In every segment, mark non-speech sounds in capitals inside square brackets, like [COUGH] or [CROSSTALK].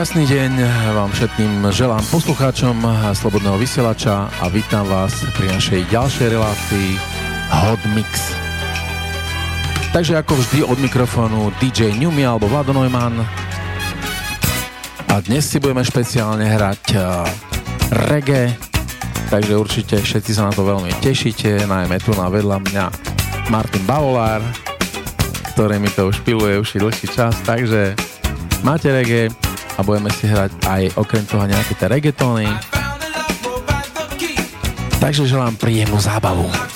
Krásny deň vám všetkým želám poslucháčom Slobodného vysielača a vítam vás pri našej ďalšej relácii Hot Mix. Takže ako vždy od mikrofónu DJ Newmy alebo Vlado Neumann a dnes si budeme špeciálne hrať uh, reggae, takže určite všetci sa na to veľmi tešíte, najmä tu na vedľa mňa Martin Bavolár, ktorý mi to už piluje už dlhší čas, takže máte reggae, a budeme si hrať aj okrem toho nejaké tie reggaetony. Takže želám príjemnú zábavu.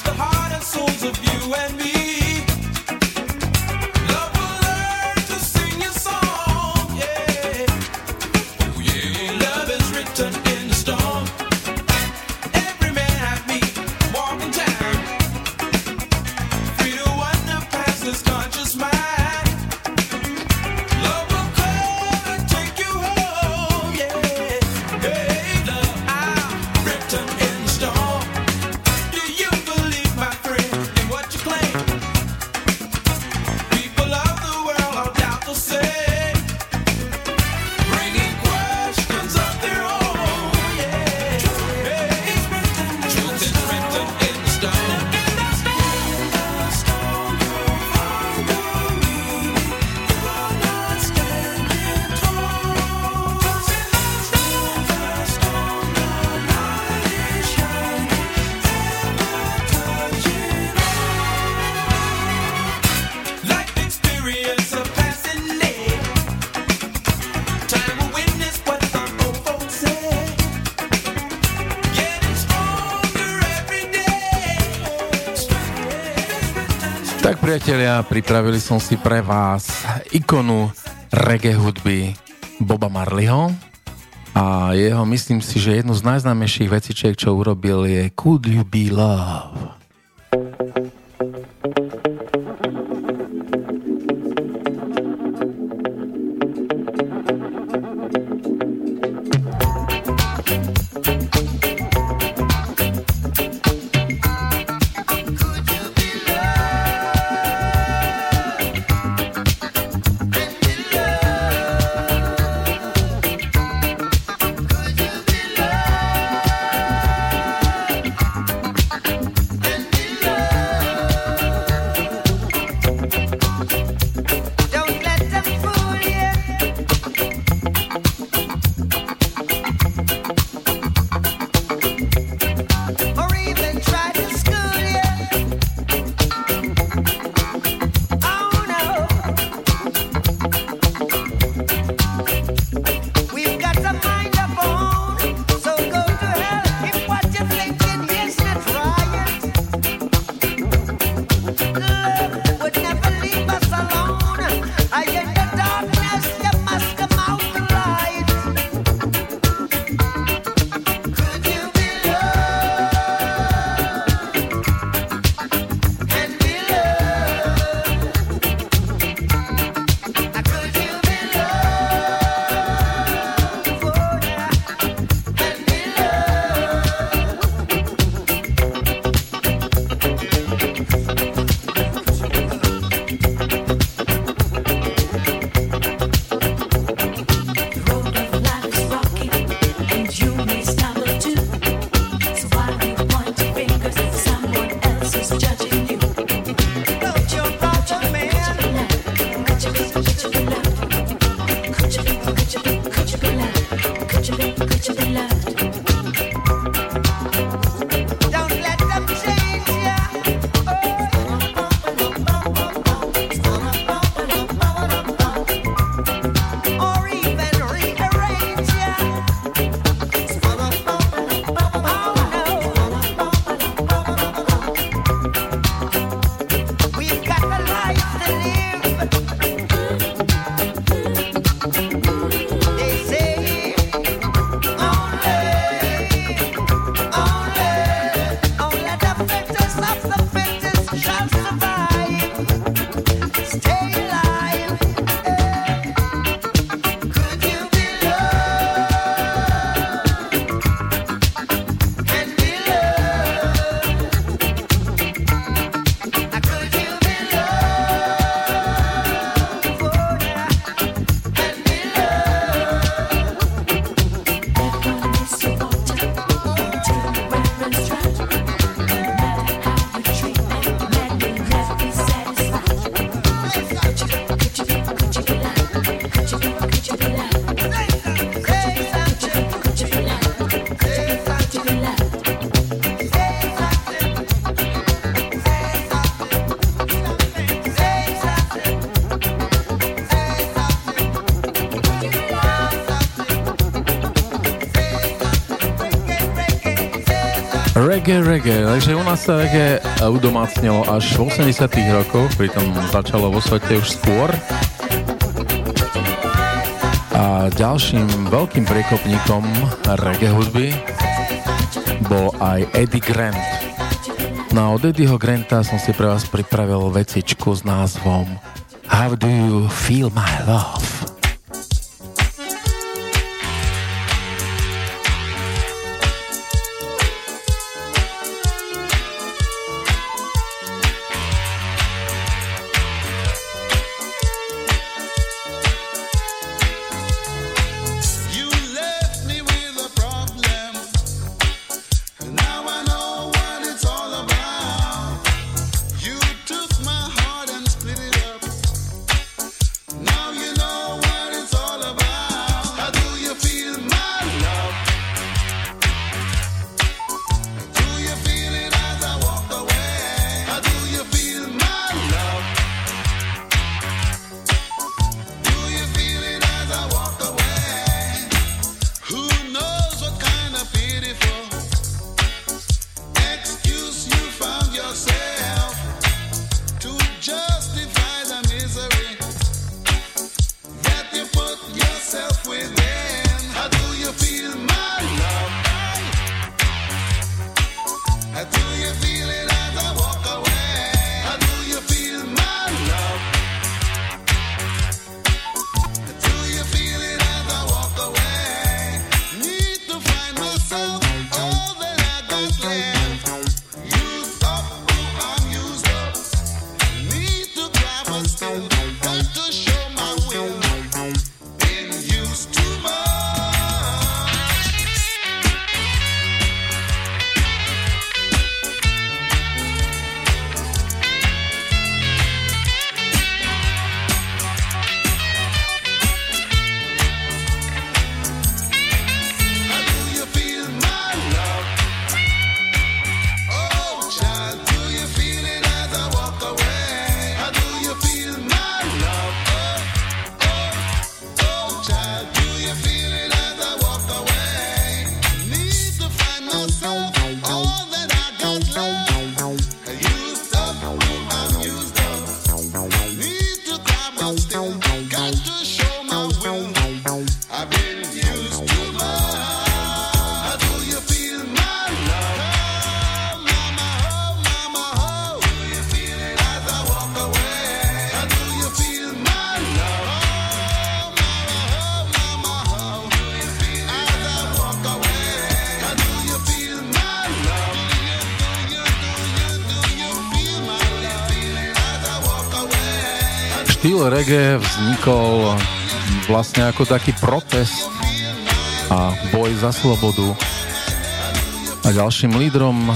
Priatelia, pripravili som si pre vás ikonu reggae hudby Boba Marleyho a jeho, myslím si, že jednu z najznámejších vecičiek, čo urobil je Could You Be Love. Reggae, reggae. Takže u nás sa reggae udomácnilo až v 80 rokoch, pritom začalo vo svete už skôr. A ďalším veľkým prekopníkom reggae hudby bol aj Eddie Grant. No od Eddieho Granta som si pre vás pripravil vecičku s názvom How do you feel my love? Reggae vznikol vlastne ako taký protest a boj za slobodu. A ďalším lídrom,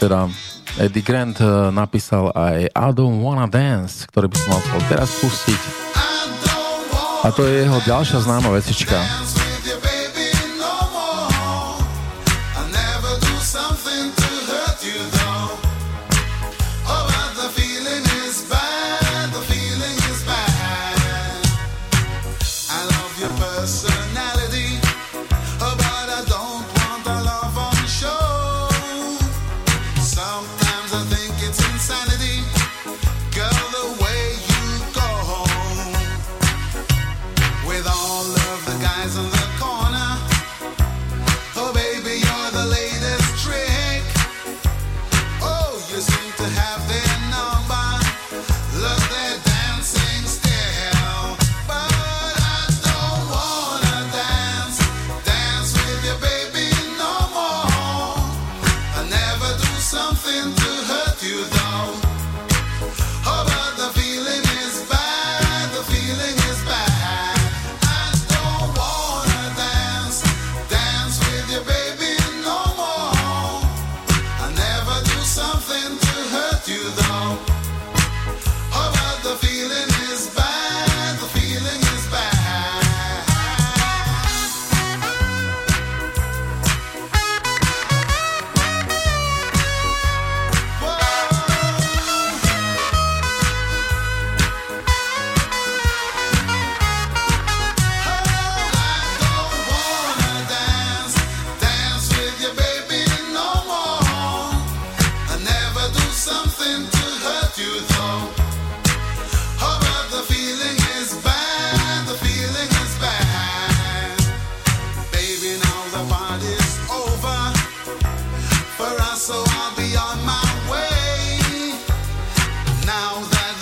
teda Eddie Grant, napísal aj I Don't Wanna Dance, ktorý by som mal teraz pustiť. A to je jeho ďalšia známa vecička.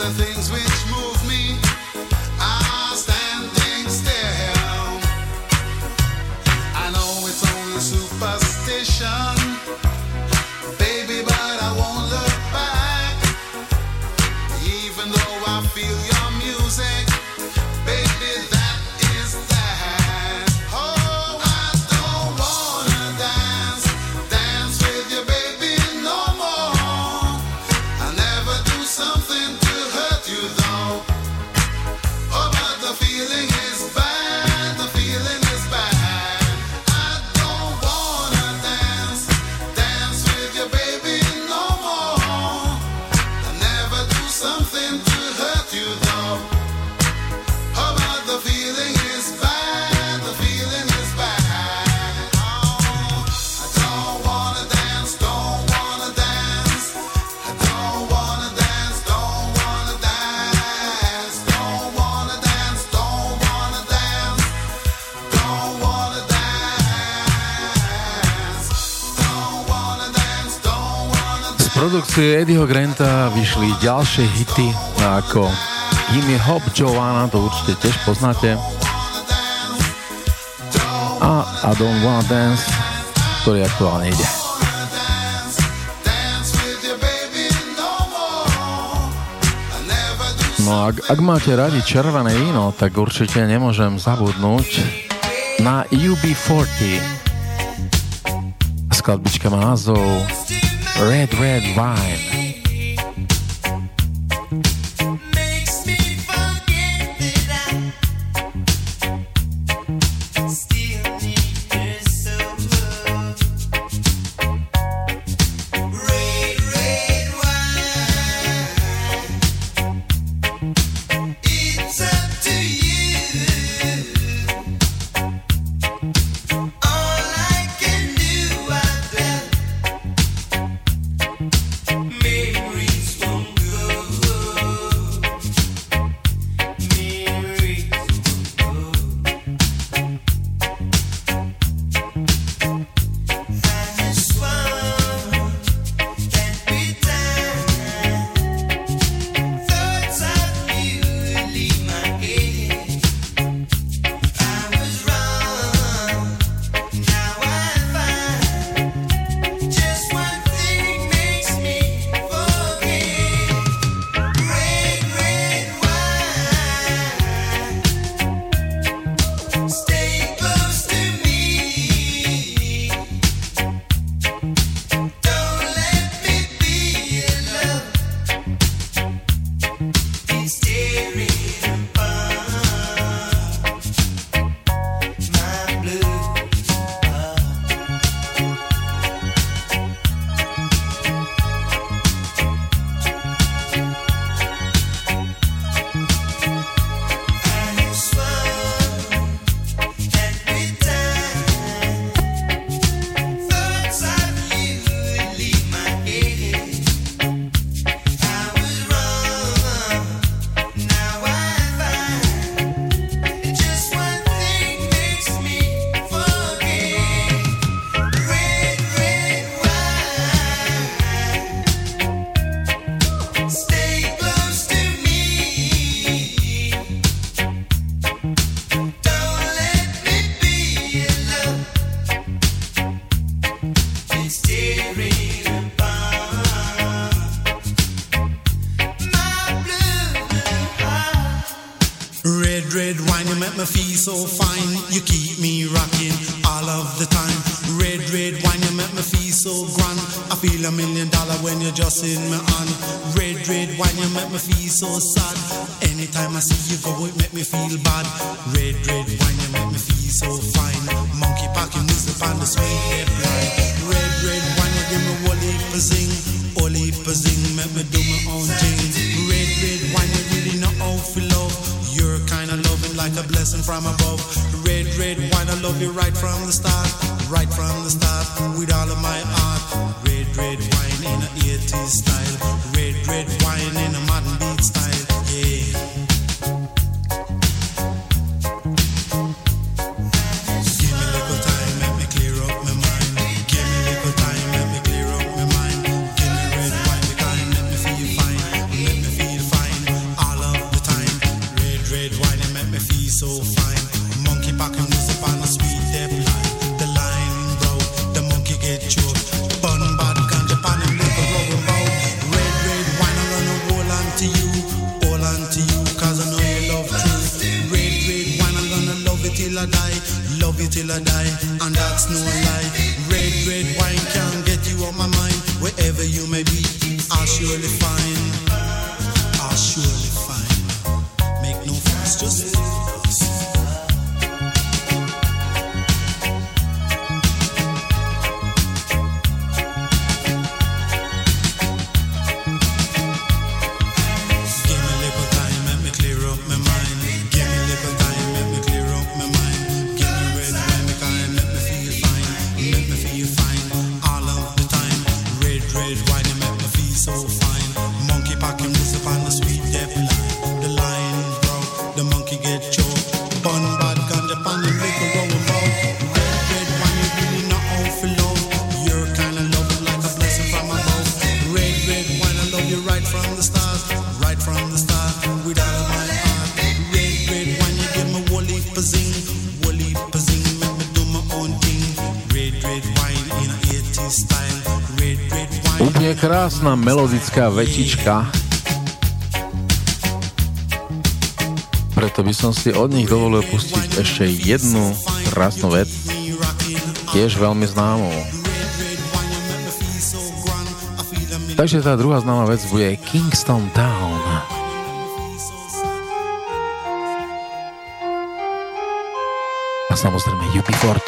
the things we Eddieho Granta vyšli ďalšie hity ako Gimme Hop Joanna, to určite tiež poznáte. A I Don't Wanna Dance, ktorý aktuálne ide. No ak, ak máte radi červené víno, tak určite nemôžem zabudnúť na UB40. Skladbička má názov Red Red Wine. so krásna melodická vetička. Preto by som si od nich dovolil pustiť ešte jednu krásnu vec, tiež veľmi známou. Takže tá druhá známa vec bude Kingston Town. A samozrejme UP40.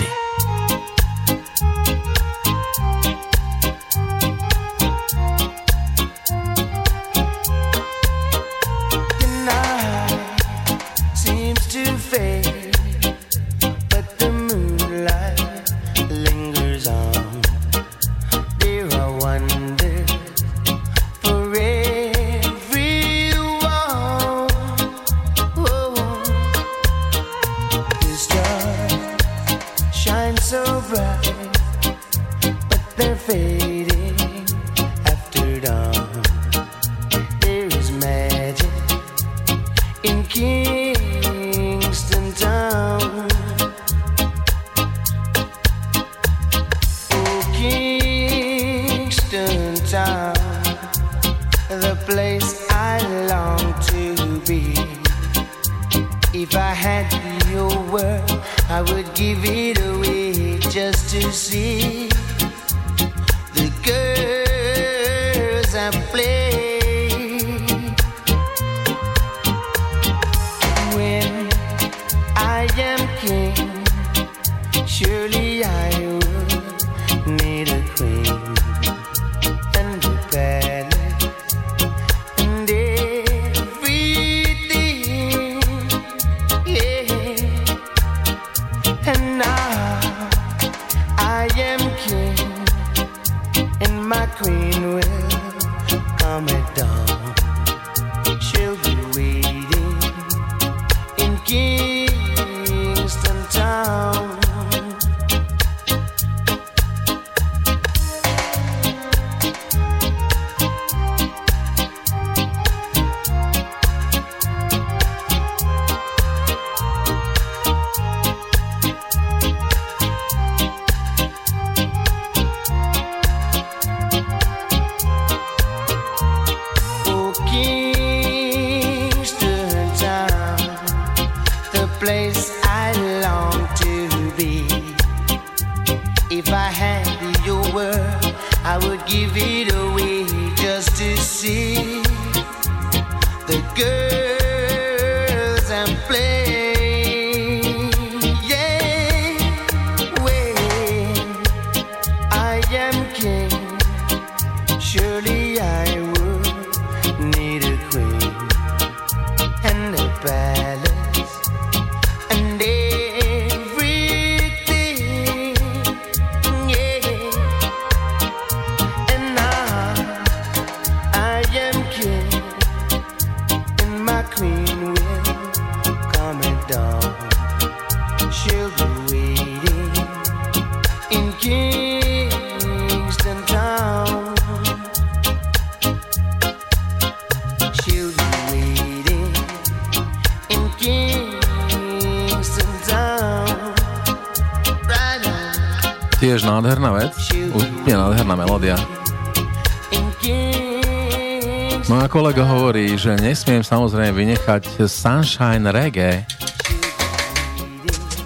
A kolega hovorí, že nesmiem samozrejme vynechať Sunshine Reggae.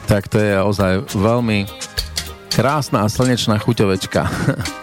Tak to je ozaj veľmi krásna a slnečná chuťovečka. [LAUGHS]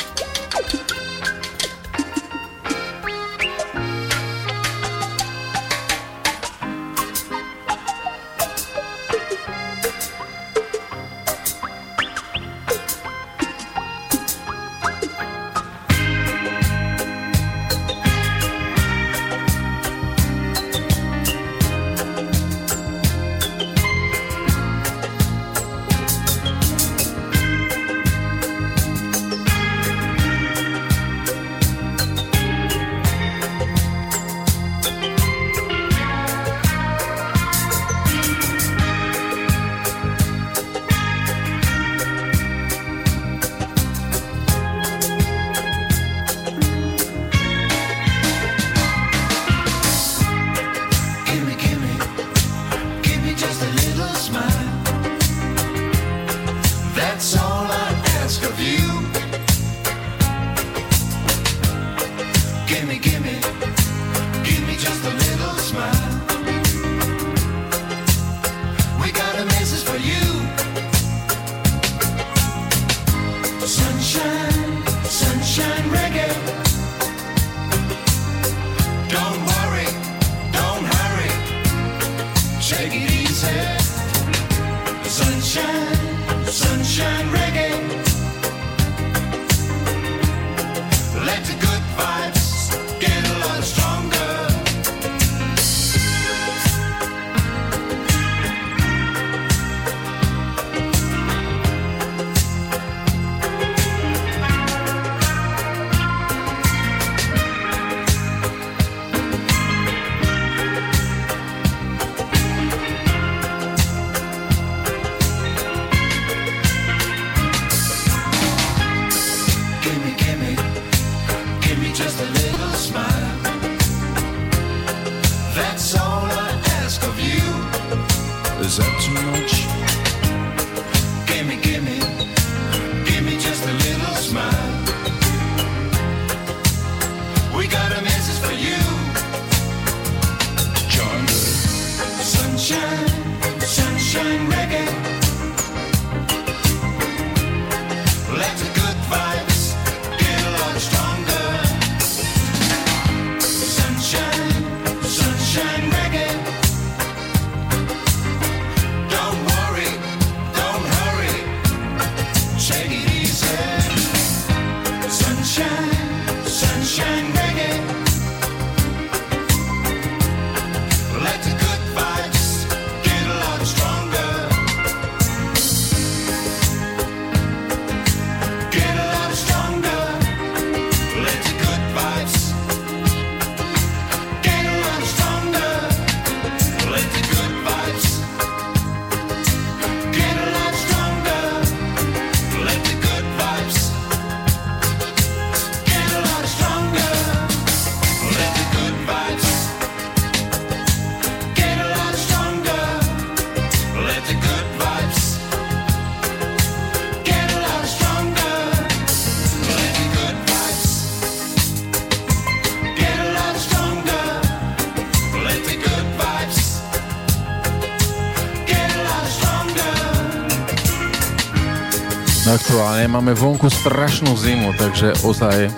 aktuálne máme vonku strašnú zimu, takže ozaj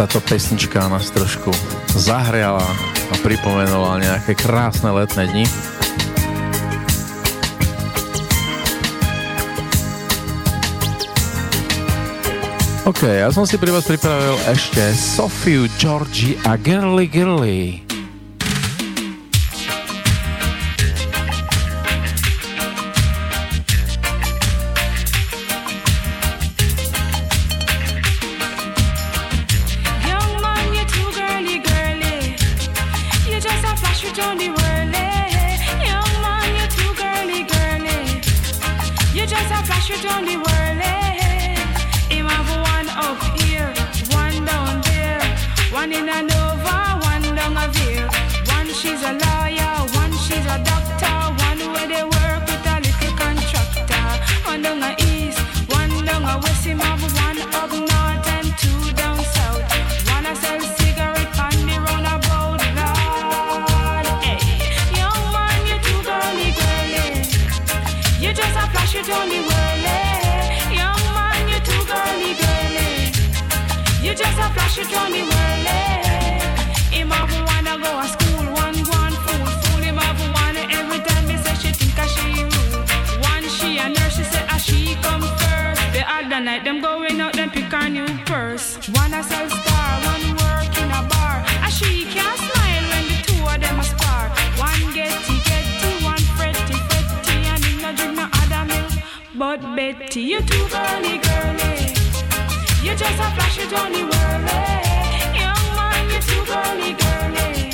táto pesnička nás trošku zahriala a pripomenula nejaké krásne letné dni. OK, ja som si pri vás pripravil ešte Sofiu, Georgie a Girly Girly. One in a Nova, one down a veil. One she's a lawyer, one she's a doctor, one where they work with a little contractor. One down a east, one down a west, him have one up north and two down south. One a sell cigarette on the runabout, Lord. Hey, young man, you too girly, girly. You just a flash, you only whirly. Young man, you too girly, girly. You just a flash, you only whirly. Betty, you too girly girly. You just a flash it on the whirly. Young man, you too girly girly.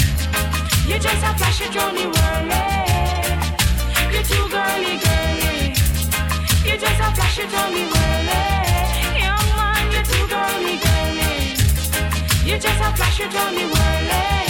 You just a flash it on the whirly. You too girly girly. You just a flash it on the whirly. Young man, you too girly girly. You just a flash it on the whirly.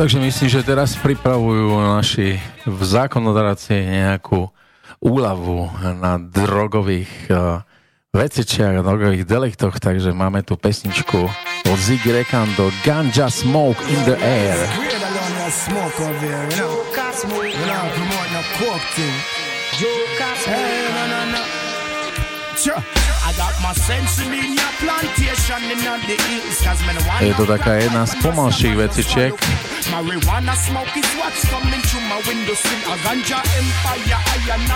Takže myslím, že teraz pripravujú naši v zákonodaráci nejakú úľavu na drogových uh, vecičiach, drogových deliktoch, takže máme tu pesničku od Ziggy Rekando Ganja Smoke in the Air. A. Sure. got my sense in your plantation in the hills Cause men want Je to taká jedna z pomalších veciček. Marijuana smoke is what's coming through my window sill. A ganja empire, I and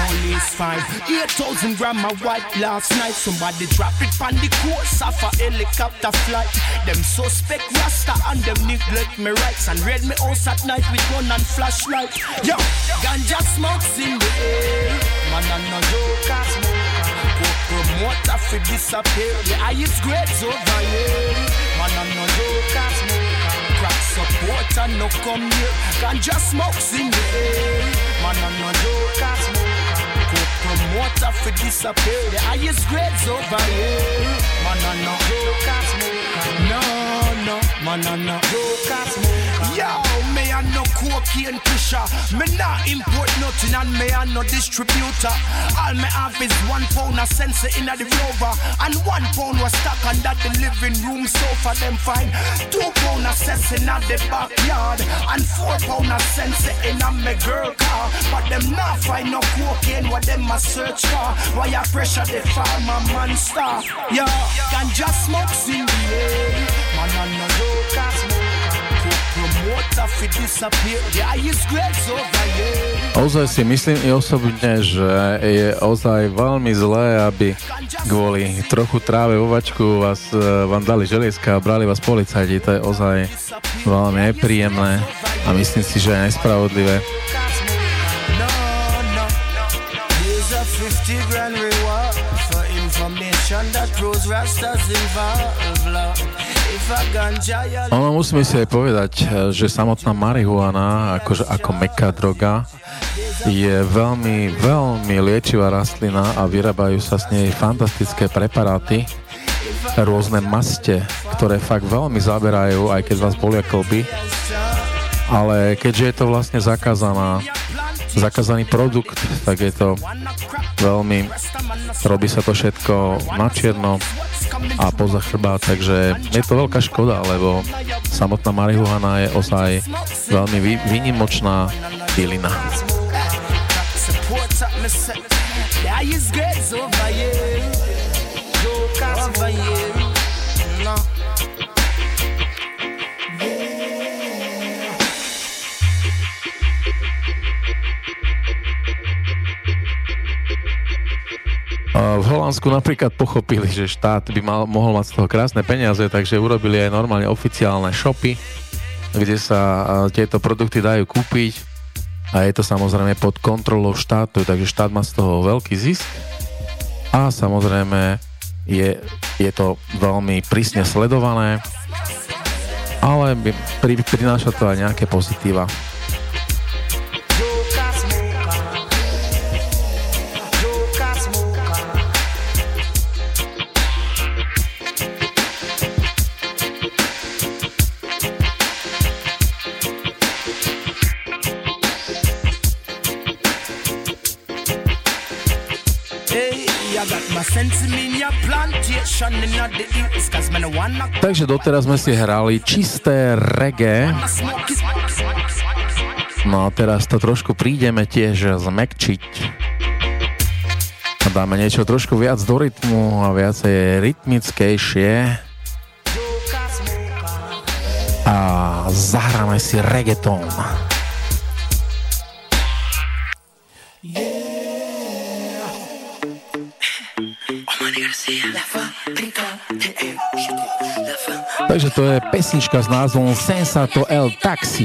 Only is fine, 8,000 grams of white last night. Somebody drop it on the coast of a helicopter flight. Them suspect rasta and them neglect me rights. And raid me house at night with gun and flashlight. Yo, ganja smoke's in the air. Man, I'm no joker, Smoke. Coke promoter fi disappear. The highest grades over here. Man, I no joke, I smoke. Crack supporter no come here. Ganja smokes in the air. Man, I no joke, I smoke. Coke promoter fi disappear. The highest grades over here. Man, I no joke, I smoke. No, no, man, I no joke, I smoke. Yo, me a no cocaine pusher. Me not import nothing and me a no distributor. All me have is one pound of sensor in the rover and one pound was stuck under the living room sofa. Them fine. Two pound of sense in the backyard and four pound of sensor in a me girl car. But them not find no cocaine. What them a search for? Why I pressure the farmer monster? Yo, ganja smokes in the air. Eh? Man, I no joke, Ozaj si myslím i osobne, že je ozaj veľmi zlé, aby kvôli trochu tráve vo vačku vás, e, vám dali želieska a brali vás policajti. To je ozaj veľmi nepríjemné a myslím si, že aj nespravodlivé. No, no. Here's a 50 grand reward for information that proves Rastas involved. Ono musíme si aj povedať, e, že samotná marihuana, akože ako meká droga, je veľmi, veľmi liečivá rastlina a vyrábajú sa z nej fantastické preparáty, rôzne maste, ktoré fakt veľmi zaberajú, aj keď vás bolia klby, ale keďže je to vlastne zakázaná, zakázaný produkt, tak je to veľmi, robí sa to všetko na čierno a poza chrbát, takže je to veľká škoda, lebo samotná marihuana je ozaj veľmi vý, výnimočná bylina. support V Holandsku napríklad pochopili, že štát by mal, mohol mať z toho krásne peniaze, takže urobili aj normálne oficiálne shopy, kde sa tieto produkty dajú kúpiť a je to samozrejme pod kontrolou štátu, takže štát má z toho veľký zisk a samozrejme je, je to veľmi prísne sledované, ale pri, prináša to aj nejaké pozitíva. Takže doteraz sme si hrali čisté reggae. No a teraz to trošku prídeme tiež zmekčiť. Dáme niečo trošku viac do rytmu a viacej rytmickejšie. A zahráme si reggaeton. Takže to je pesnička s názvom Sensato El Taxi.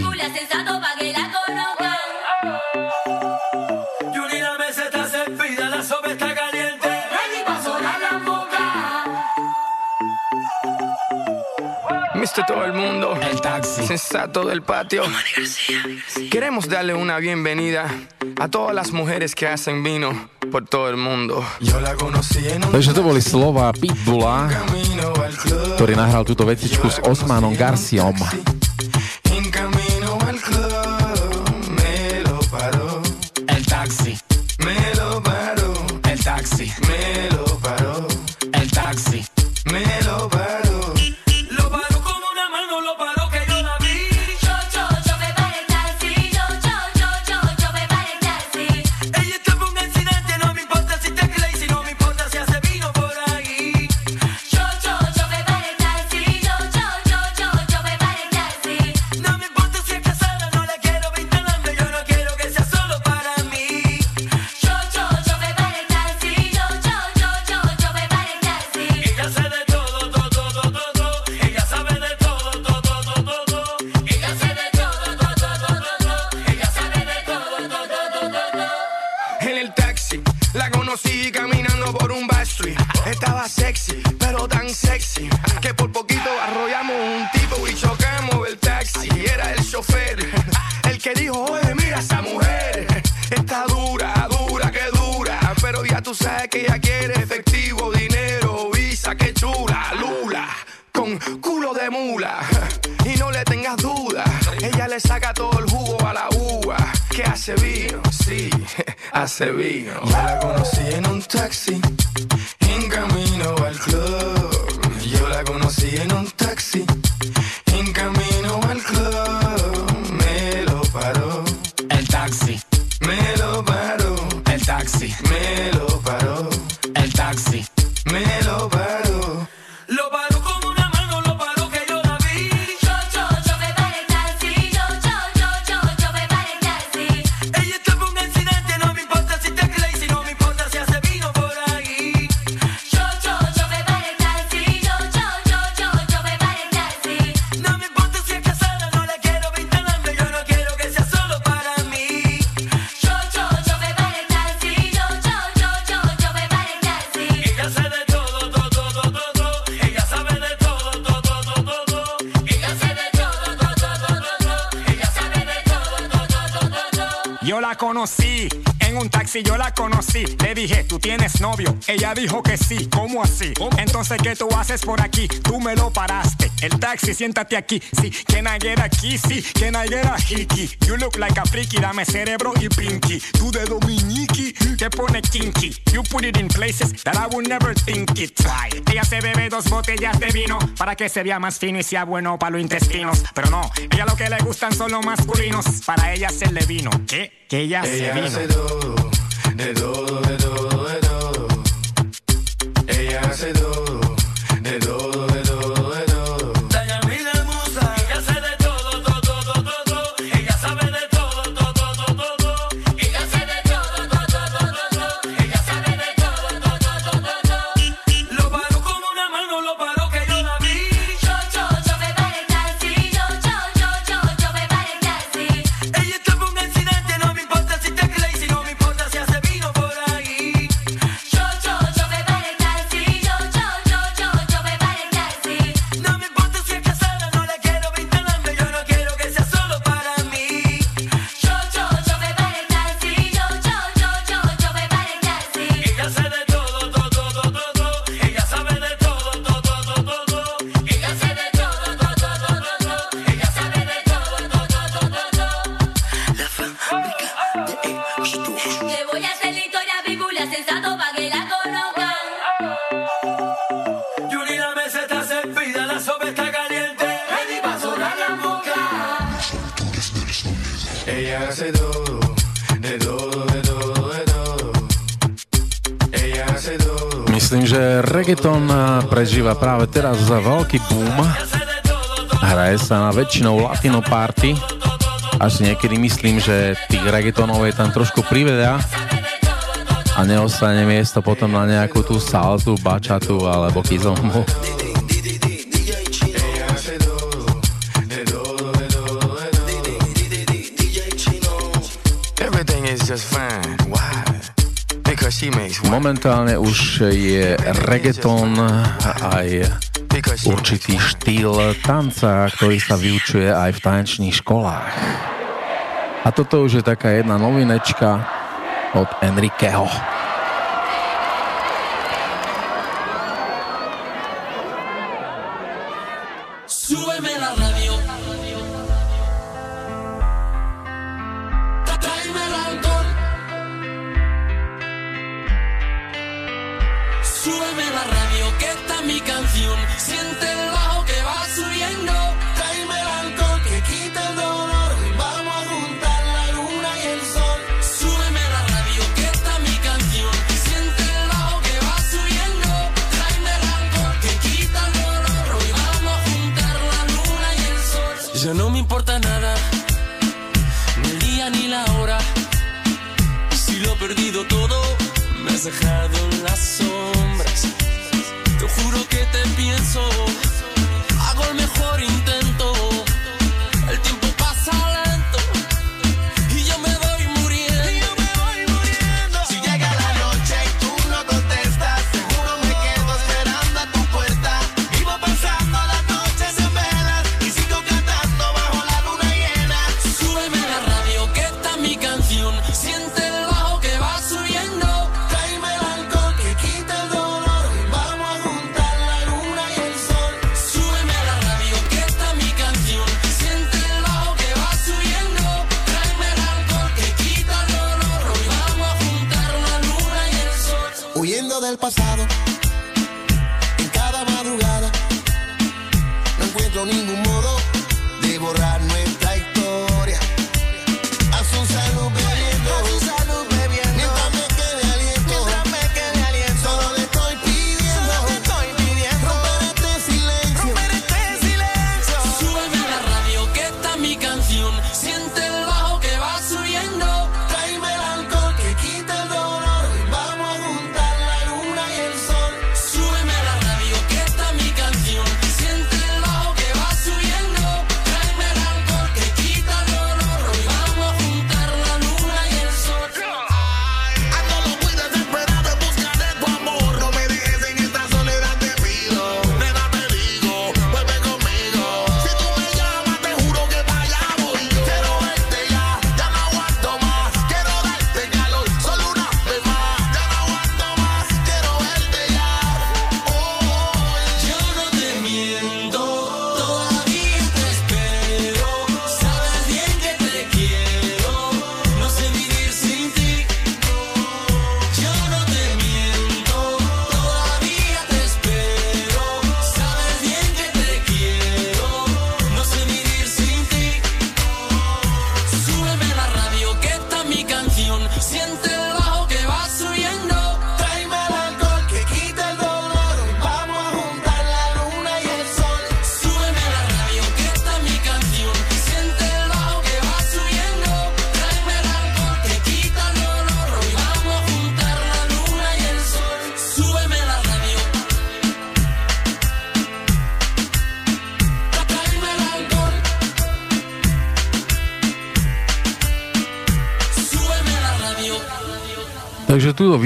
Todo el mundo. El taxi. Sensato del patio. Queremos darle una bienvenida a todas las mujeres que hacen vino por todo el mundo. Yo la conocí en un Takže to boli slova Pitbulla, ktorý nahral túto vecičku s Osmanom Garciom. conocí. En un taxi, yo la ella dijo que sí, ¿cómo así? Entonces, ¿qué tú haces por aquí? Tú me lo paraste. El taxi, siéntate aquí. Sí, can I get a kissy? Can I get a hickey? You look like a freaky, dame cerebro y pinky. Tú de dominiki, te pone kinky. You put it in places that I would never think it. Try. Ella se bebe dos botellas de vino para que se vea más fino y sea bueno para los intestinos. Pero no, ella lo que le gustan son los masculinos. Para ella hacerle vino. ¿Qué? Que ella, ella se vino. Hace todo, de todo, Myslím, že reggaeton prežíva práve teraz za veľký boom. Hraje sa na väčšinou latino party. Až niekedy myslím, že tých reggaetonov je tam trošku priveľa a neostane miesto potom na nejakú tú saltu, bačatu alebo kizombu. Momentálne už je reggaeton aj určitý štýl tanca, ktorý sa vyučuje aj v tanečných školách. A toto už je taká jedna novinečka od Enriqueho.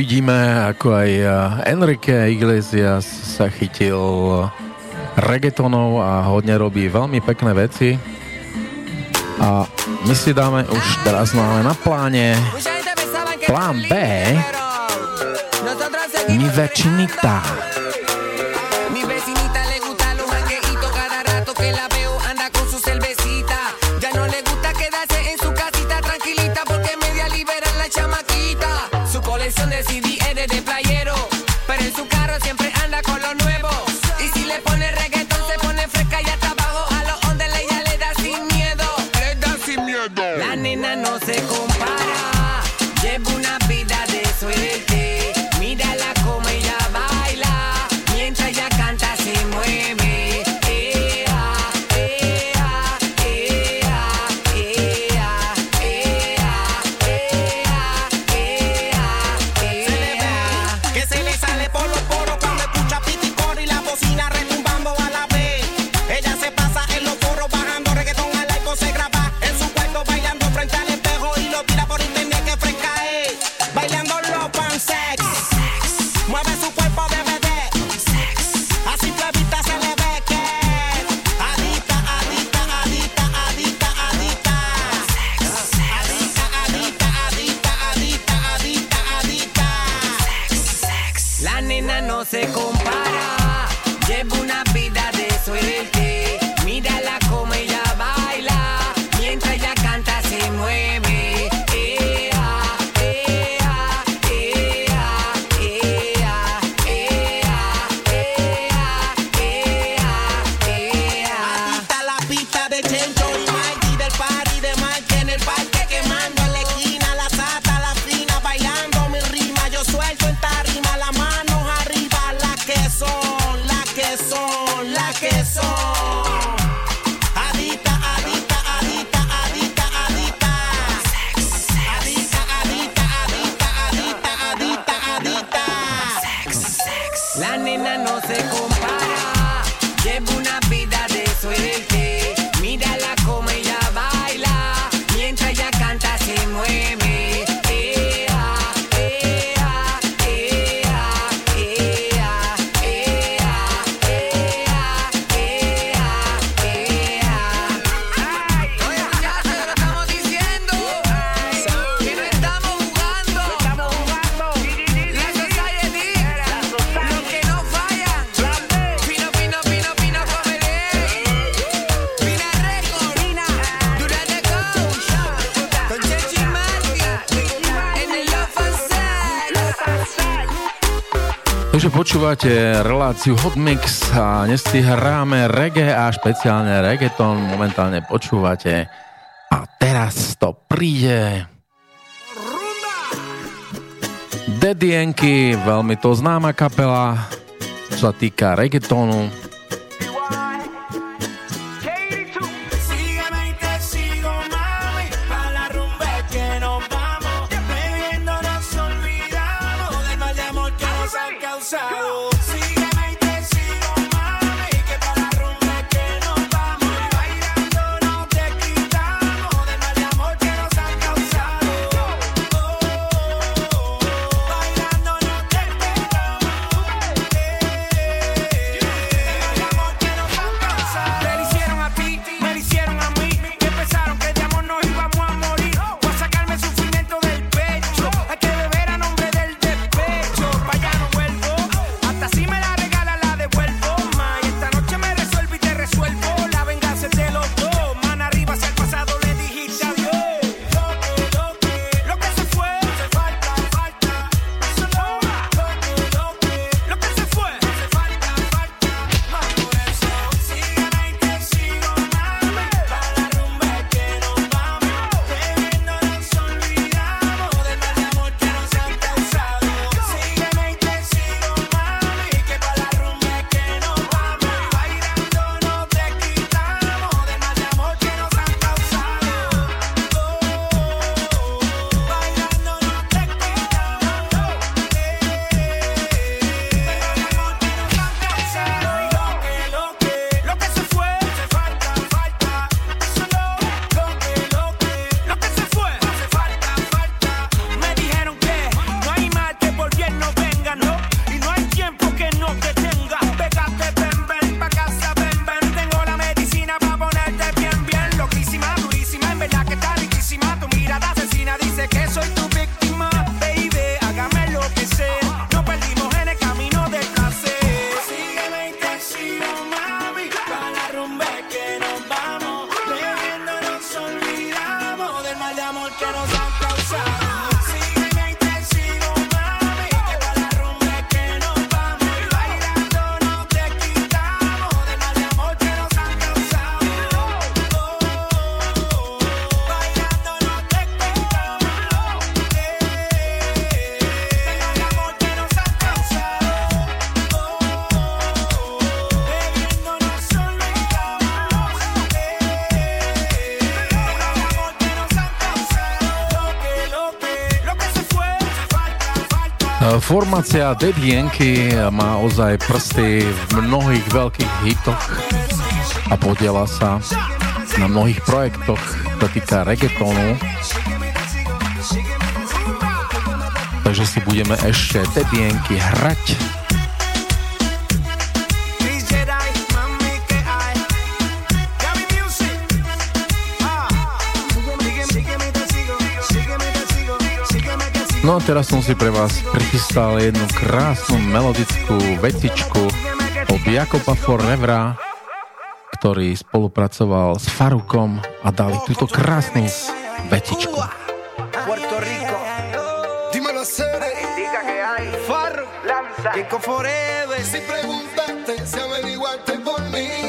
Vidíme, ako aj eh, Enrique Iglesias sa chytil reggaetonov a hodne robí veľmi pekné veci. A my si dáme už teraz máme na pláne plán B Mi večnita. Počúvate reláciu Hot Mix a dnes si hráme reggae a špeciálne reggaeton momentálne počúvate. A teraz to príde. Yankee, veľmi to známa kapela, čo sa týka reggaetonu Formácia Debienky má ozaj prsty v mnohých veľkých hitoch a podiela sa na mnohých projektoch, to týka reggaetonu. Takže si budeme ešte Debienky hrať No a teraz som si pre vás prichystal jednu krásnu melodickú vecičku od Jakoba Forevra, ktorý spolupracoval s Farukom a dali túto krásnu vetičku. Puerto Rico, dímelo Cere, indica que hay. Farro, lanza, Jacob Forever, si preguntaste, si averiguaste por mí.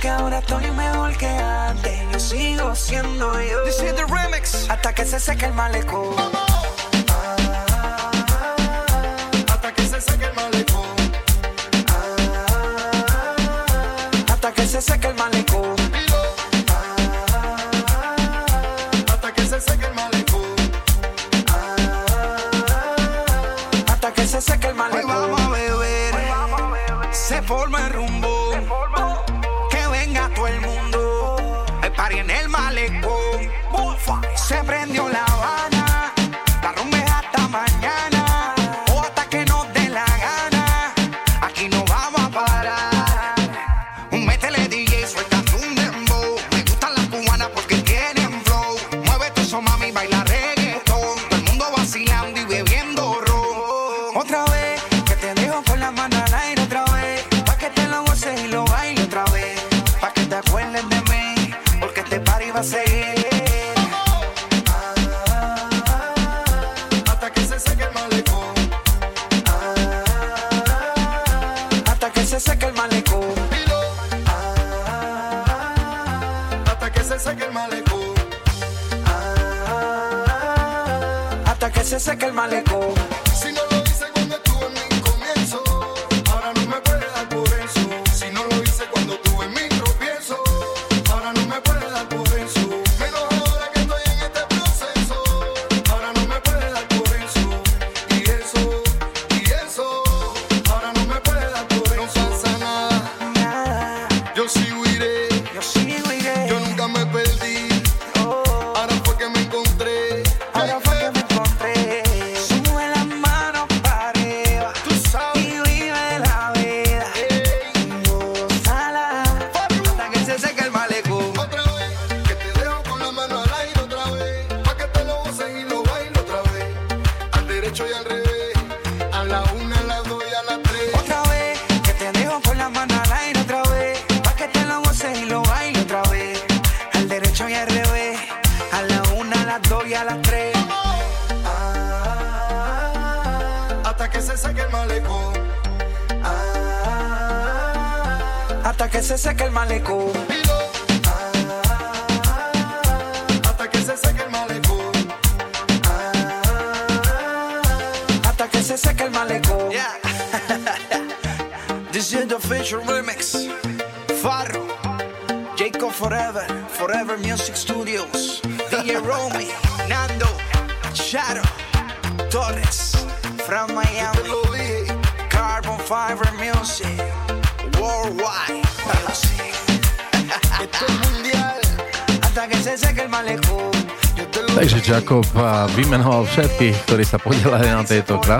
que ahora estoy mejor que antes. Yo sigo siendo yo. This is the remix. Hasta que se seque el malecón. Hasta que se seque el malecón. Hasta que se seque el malecón.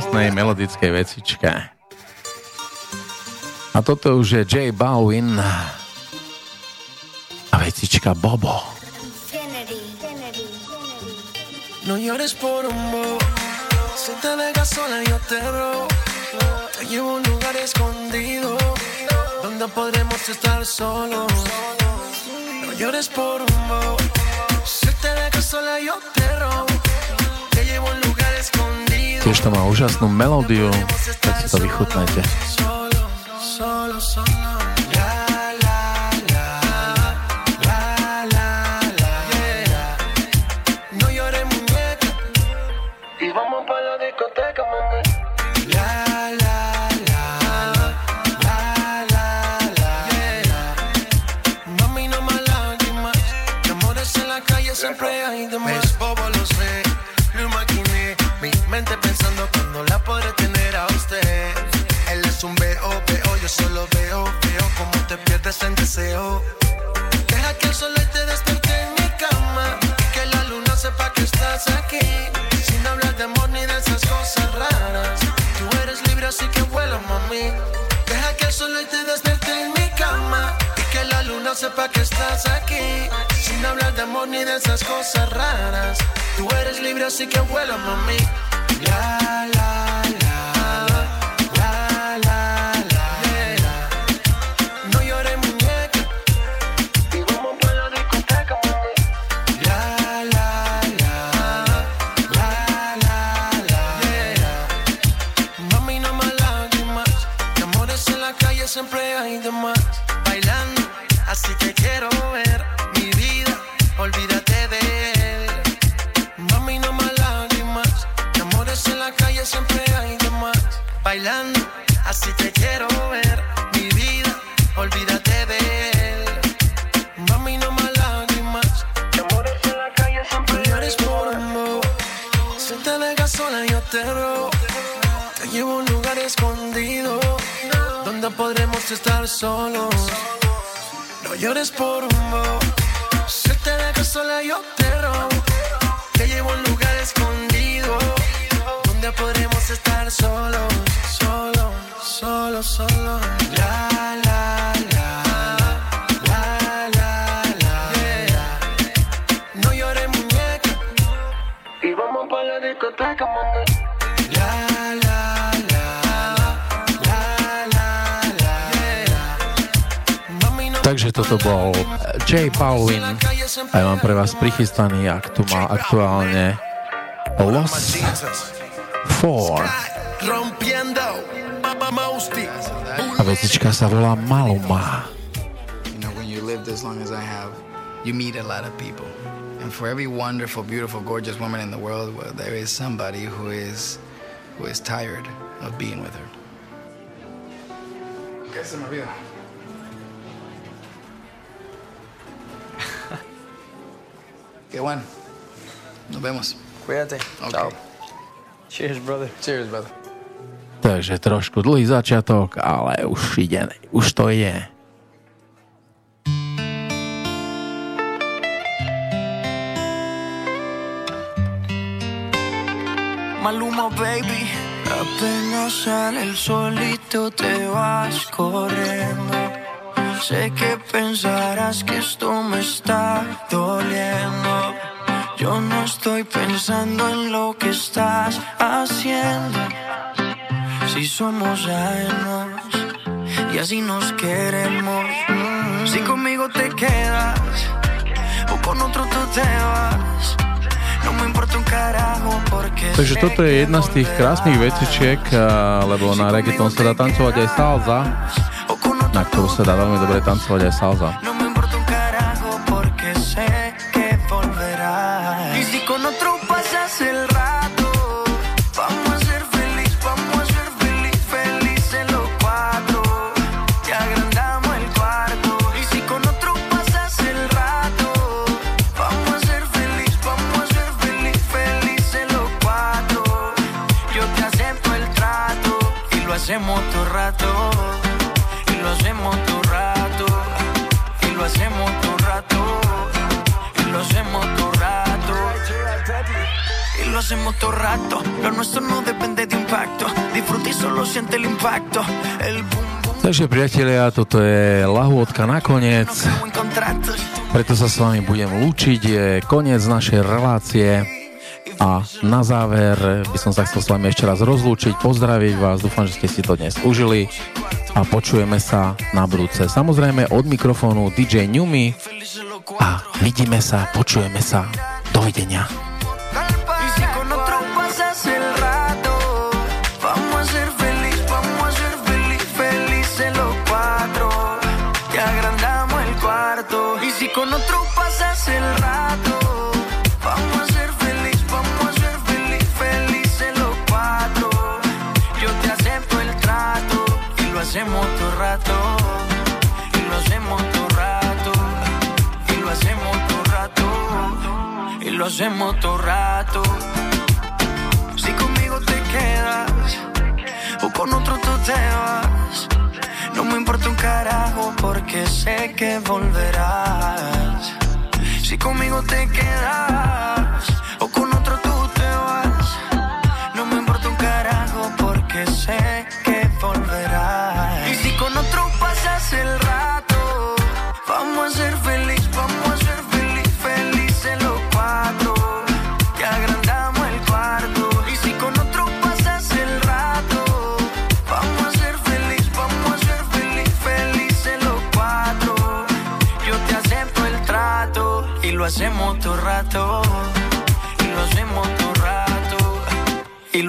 krásnej melodickej vecičke. A toto už je J Balvin a vecička Bobo. No llores por un bobo, si te dejas sola yo te robo, te llevo a un lugar escondido, donde podremos estar solos. No llores por un bobo, si te dejas sola yo te Tiež to má úžasnú melódiu, tak si to vychutnajte. Sepa que estás aquí. Sin hablar de amor ni de esas cosas raras. Tú eres libre, así que vuela, mami. La, la, la. Estar solos. No llores por un bo. Si te dejas sola, yo te robo. Te llevo a un lugar escondido donde podremos estar solos, solos, solos, solos. La, toto bol J. Paulin a ja mám pre vás prichystaný ak tu má aktuálne Lost 4 Rompiendo. Papa Mausti. a vecička sa volá Maluma. You know, when you live as long as I have, you meet a lot of people. And for every wonderful, beautiful, gorgeous woman in the world, well, there is somebody who is who is tired of being with her. ¿Qué se me olvida? Qué bueno. Nos vemos. Cuídate. Okay. Cheers, brother. Cheers, brother. Takže trošku dlhý začiatok, ale už ide, už to je. Maluma, baby. Apenas sale el solito te vas corriendo. Sé que pensarás que esto me está doliendo. Yo no estoy pensando en lo que estás haciendo. Si somos ajenos y así nos queremos. Si conmigo te quedas o con otro tú te vas. No Takže toto je jedna z tých krásnych vecičiek, a, lebo na reggaeton sa dá tancovať aj salsa, na ktorú sa dá veľmi dobre tancovať aj salsa. Rato. Lo nuestro no depende de impacto. Disfruta y solo siente el impacto. El boom Takže priatelia, toto je lahôdka nakoniec, en contratos. preto sa s vami budem lúčiť, je koniec našej relácie a na záver by som sa chcel s vami ešte raz rozlúčiť, pozdraviť vás, dúfam, že ste si to dnes užili a počujeme sa na budúce. Samozrejme od mikrofónu DJ Newmy a vidíme sa, počujeme sa. Dovidenia. Rato. hacemos todo rato. Si conmigo te quedas o con otro tú te vas, no me importa un carajo porque sé que volverás. Si conmigo te quedas o con otro tú te vas, no me importa un carajo porque sé que volverás. Y si con otro pasas el rato,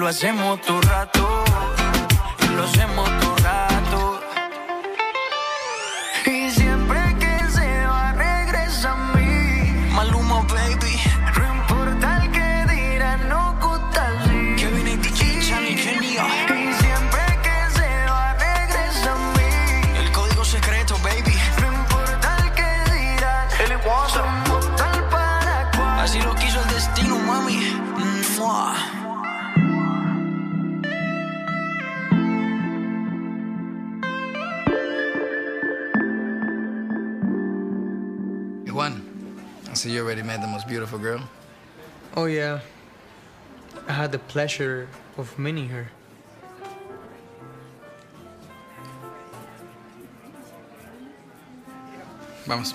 lo hacemos todo rato. See you already met the most beautiful girl. Oh, yeah. I had the pleasure of meeting her. Vamos.